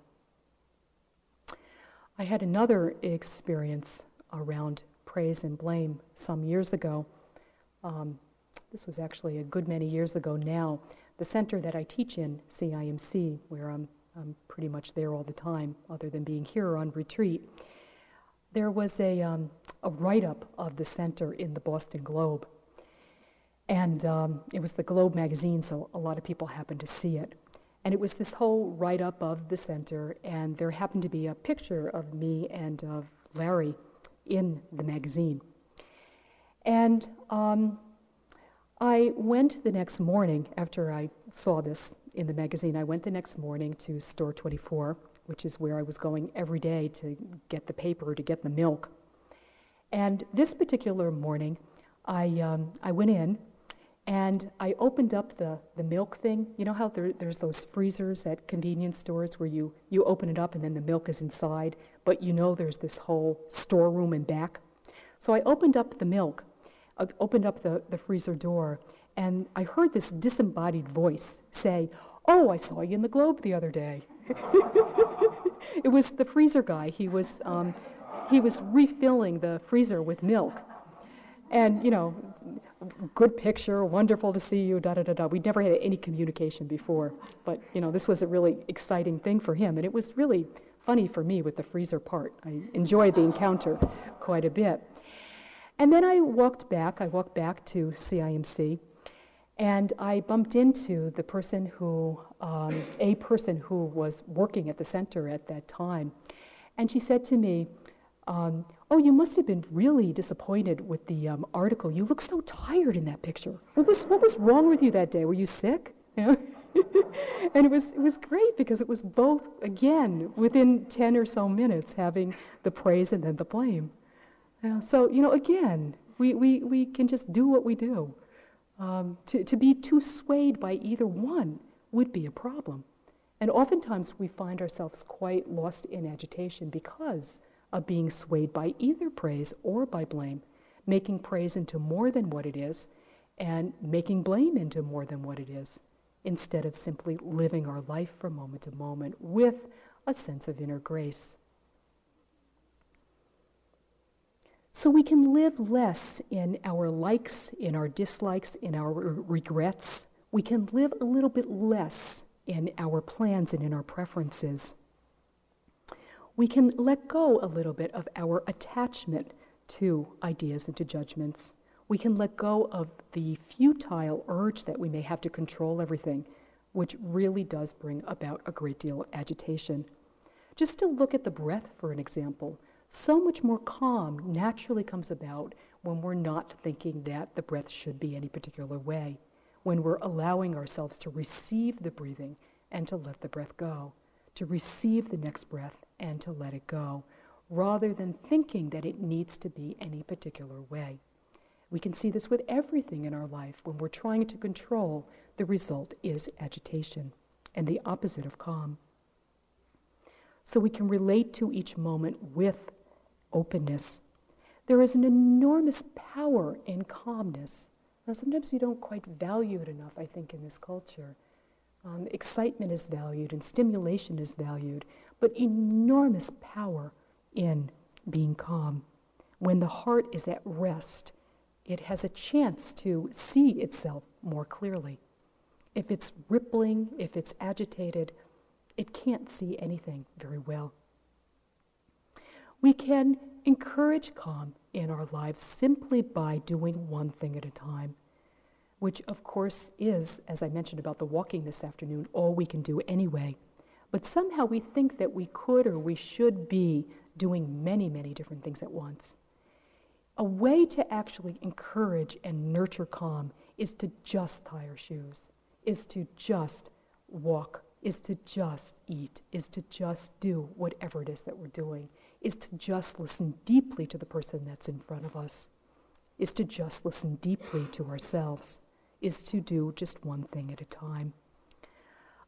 I had another experience around praise and blame some years ago. Um, this was actually a good many years ago now. The center that I teach in, CIMC, where I'm, I'm pretty much there all the time, other than being here on retreat, there was a, um, a write up of the center in the Boston Globe. And um, it was the Globe magazine, so a lot of people happened to see it. And it was this whole write up of the center, and there happened to be a picture of me and of Larry in the magazine. And um, I went the next morning after I saw this in the magazine. I went the next morning to Store 24, which is where I was going every day to get the paper, to get the milk. And this particular morning, I, um, I went in and I opened up the, the milk thing. You know how there, there's those freezers at convenience stores where you, you open it up and then the milk is inside, but you know there's this whole storeroom in back? So I opened up the milk, uh, opened up the, the freezer door, and I heard this disembodied voice say, Oh, I saw you in the Globe the other day. it was the freezer guy. He was, um, he was refilling the freezer with milk. And, you know, good picture, wonderful to see you, da da da da. We'd never had any communication before, but you know, this was a really exciting thing for him, and it was really funny for me with the freezer part. I enjoyed the encounter quite a bit. And then I walked back, I walked back to CIMC, and I bumped into the person who, um, a person who was working at the center at that time. And she said to me, um, Oh, you must have been really disappointed with the um, article. You look so tired in that picture. What was, what was wrong with you that day? Were you sick? You know? and it was, it was great because it was both, again, within 10 or so minutes, having the praise and then the blame. so, you know, again, we, we, we can just do what we do. Um, to, to be too swayed by either one would be a problem. And oftentimes we find ourselves quite lost in agitation because of being swayed by either praise or by blame, making praise into more than what it is, and making blame into more than what it is, instead of simply living our life from moment to moment with a sense of inner grace. So we can live less in our likes, in our dislikes, in our regrets. We can live a little bit less in our plans and in our preferences we can let go a little bit of our attachment to ideas and to judgments. We can let go of the futile urge that we may have to control everything, which really does bring about a great deal of agitation. Just to look at the breath, for an example, so much more calm naturally comes about when we're not thinking that the breath should be any particular way, when we're allowing ourselves to receive the breathing and to let the breath go, to receive the next breath and to let it go, rather than thinking that it needs to be any particular way. We can see this with everything in our life. When we're trying to control, the result is agitation and the opposite of calm. So we can relate to each moment with openness. There is an enormous power in calmness. Now, sometimes you don't quite value it enough, I think, in this culture. Um, excitement is valued and stimulation is valued, but enormous power in being calm. When the heart is at rest, it has a chance to see itself more clearly. If it's rippling, if it's agitated, it can't see anything very well. We can encourage calm in our lives simply by doing one thing at a time, which of course is, as I mentioned about the walking this afternoon, all we can do anyway. But somehow we think that we could or we should be doing many, many different things at once. A way to actually encourage and nurture calm is to just tie our shoes, is to just walk, is to just eat, is to just do whatever it is that we're doing, is to just listen deeply to the person that's in front of us, is to just listen deeply to ourselves, is to do just one thing at a time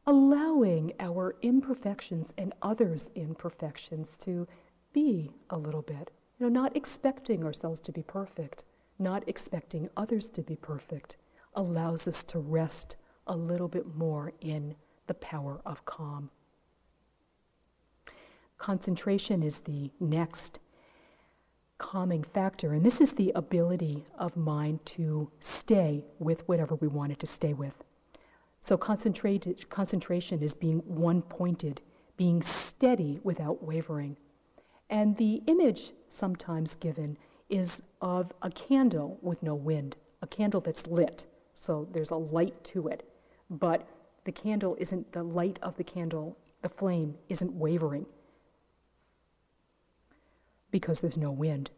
allowing our imperfections and others' imperfections to be a little bit. Know, not expecting ourselves to be perfect, not expecting others to be perfect, allows us to rest a little bit more in the power of calm. Concentration is the next calming factor, and this is the ability of mind to stay with whatever we want it to stay with. So concentration is being one pointed, being steady without wavering. And the image sometimes given is of a candle with no wind, a candle that's lit, so there's a light to it, but the candle isn't, the light of the candle, the flame isn't wavering because there's no wind.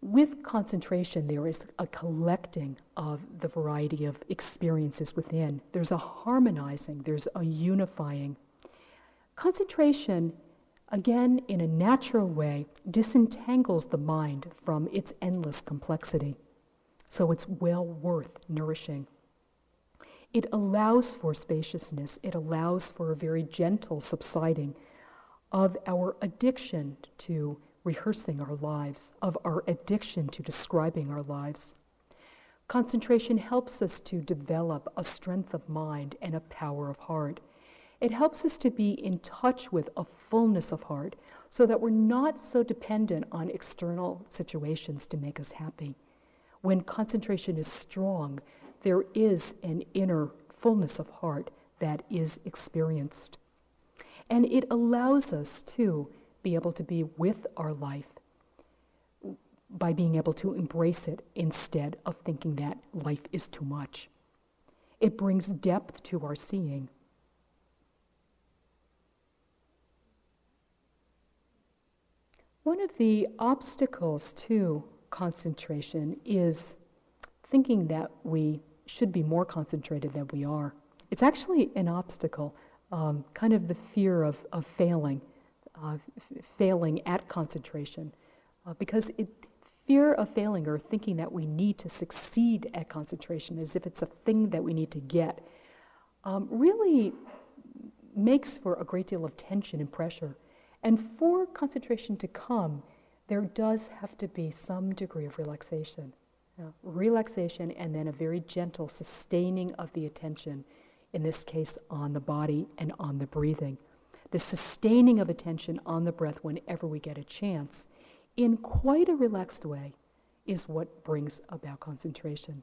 With concentration, there is a collecting of the variety of experiences within. There's a harmonizing, there's a unifying. Concentration, again, in a natural way, disentangles the mind from its endless complexity. So it's well worth nourishing. It allows for spaciousness, it allows for a very gentle subsiding of our addiction to rehearsing our lives, of our addiction to describing our lives. Concentration helps us to develop a strength of mind and a power of heart. It helps us to be in touch with a fullness of heart so that we're not so dependent on external situations to make us happy. When concentration is strong, there is an inner fullness of heart that is experienced. And it allows us, to be able to be with our life by being able to embrace it instead of thinking that life is too much. It brings depth to our seeing. One of the obstacles to concentration is thinking that we should be more concentrated than we are. It's actually an obstacle, um, kind of the fear of, of failing uh, f- failing at concentration. Uh, because it, fear of failing or thinking that we need to succeed at concentration as if it's a thing that we need to get um, really makes for a great deal of tension and pressure. And for concentration to come, there does have to be some degree of relaxation. relaxation and then a very gentle sustaining of the attention, in this case on the body and on the breathing the sustaining of attention on the breath whenever we get a chance, in quite a relaxed way, is what brings about concentration.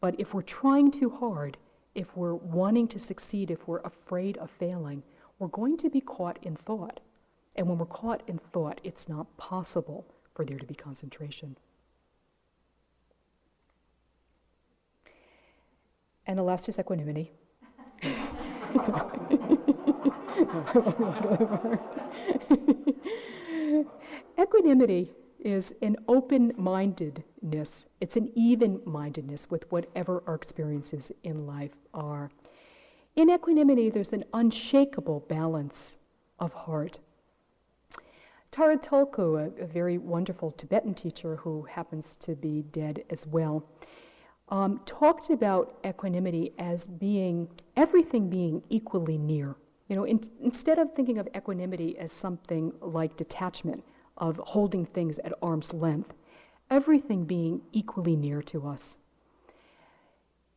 But if we're trying too hard, if we're wanting to succeed, if we're afraid of failing, we're going to be caught in thought. And when we're caught in thought, it's not possible for there to be concentration. And the last is equanimity. Equanimity is an open mindedness, it's an even mindedness with whatever our experiences in life are. In equanimity, there's an unshakable balance of heart. Tara Tulku, a, a very wonderful Tibetan teacher who happens to be dead as well, um, talked about equanimity as being everything being equally near. You know, in, instead of thinking of equanimity as something like detachment, of holding things at arm's length, everything being equally near to us.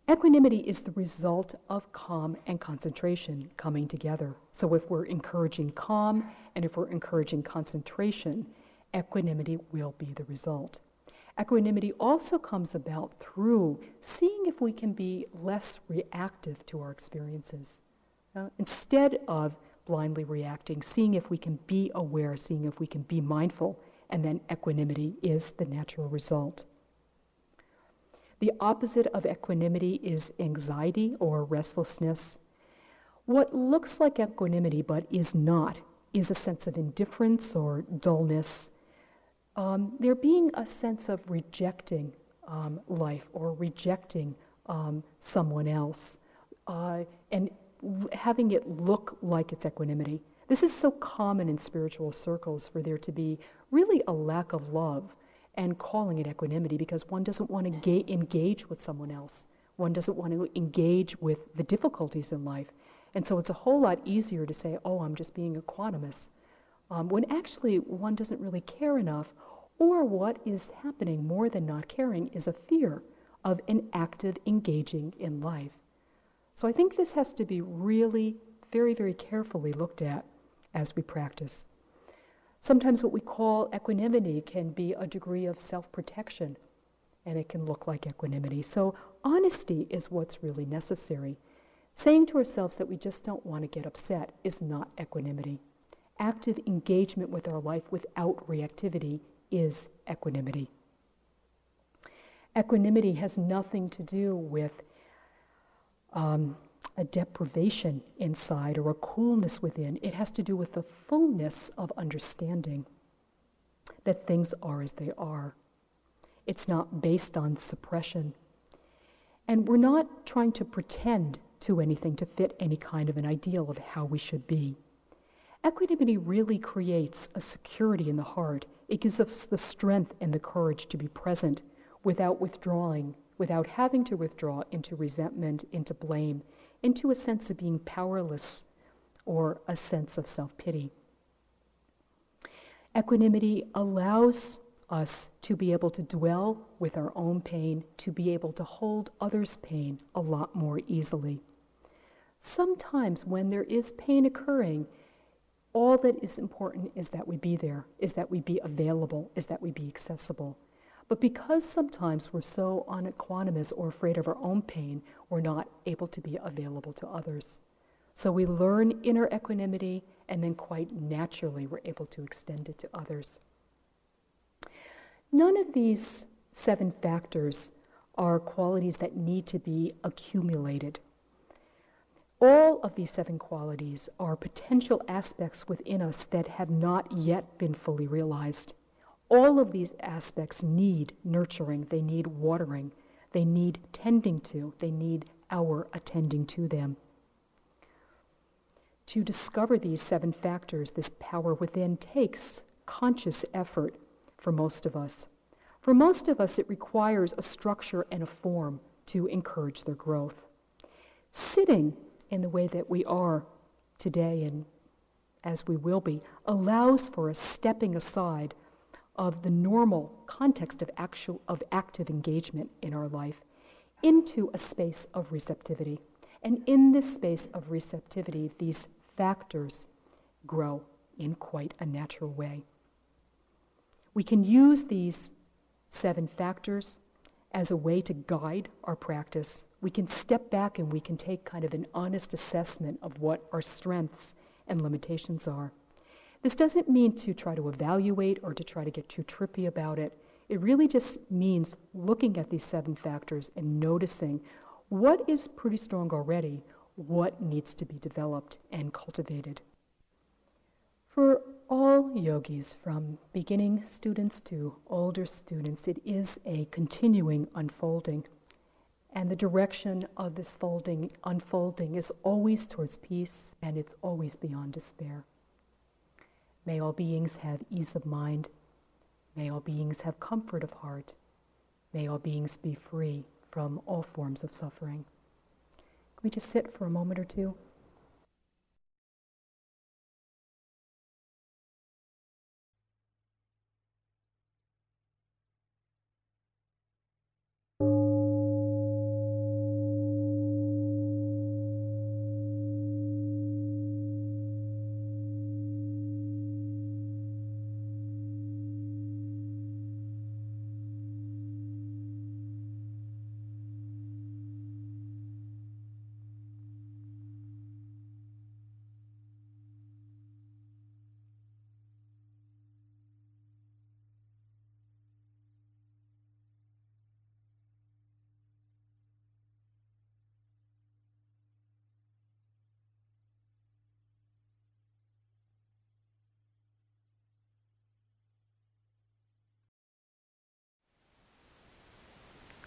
Equanimity is the result of calm and concentration coming together. So if we're encouraging calm and if we're encouraging concentration, equanimity will be the result. Equanimity also comes about through seeing if we can be less reactive to our experiences. Uh, instead of blindly reacting, seeing if we can be aware, seeing if we can be mindful, and then equanimity is the natural result. The opposite of equanimity is anxiety or restlessness. What looks like equanimity but is not is a sense of indifference or dullness. Um, there being a sense of rejecting um, life or rejecting um, someone else. Uh, and having it look like it's equanimity. This is so common in spiritual circles for there to be really a lack of love and calling it equanimity because one doesn't want to ga- engage with someone else. One doesn't want to engage with the difficulties in life. And so it's a whole lot easier to say, oh, I'm just being equanimous, um, when actually one doesn't really care enough Or what is happening more than not caring is a fear of an active engaging in life. So I think this has to be really very, very carefully looked at as we practice. Sometimes what we call equanimity can be a degree of self protection, and it can look like equanimity. So, honesty is what's really necessary. Saying to ourselves that we just don't want to get upset is not equanimity. Active engagement with our life without reactivity is equanimity. Equanimity has nothing to do with um, a deprivation inside or a coolness within. It has to do with the fullness of understanding that things are as they are. It's not based on suppression. And we're not trying to pretend to anything to fit any kind of an ideal of how we should be. Equanimity really creates a security in the heart. It gives us the strength and the courage to be present without withdrawing, without having to withdraw into resentment, into blame, into a sense of being powerless or a sense of self pity. Equanimity allows us to be able to dwell with our own pain, to be able to hold others' pain a lot more easily. Sometimes, when there is pain occurring, all that is important is that we be there, is that we be available, is that we be accessible. But because sometimes we're so unequanimous or afraid of our own pain, we're not able to be available to others. So we learn inner equanimity, and then quite naturally we're able to extend it to others. None of these seven factors are qualities that need to be accumulated. All of these seven qualities are potential aspects within us that have not yet been fully realized. All of these aspects need nurturing, they need watering, they need tending to, they need our attending to them. To discover these seven factors, this power within, takes conscious effort for most of us. For most of us, it requires a structure and a form to encourage their growth. Sitting in the way that we are today and as we will be allows for a stepping aside of the normal context of, actual, of active engagement in our life into a space of receptivity. And in this space of receptivity, these factors grow in quite a natural way. We can use these seven factors as a way to guide our practice. We can step back and we can take kind of an honest assessment of what our strengths and limitations are. This doesn't mean to try to evaluate or to try to get too trippy about it. It really just means looking at these seven factors and noticing what is pretty strong already, what needs to be developed and cultivated. For all yogis, from beginning students to older students, it is a continuing unfolding. And the direction of this folding, unfolding is always towards peace and it's always beyond despair. May all beings have ease of mind. May all beings have comfort of heart. May all beings be free from all forms of suffering. Can we just sit for a moment or two?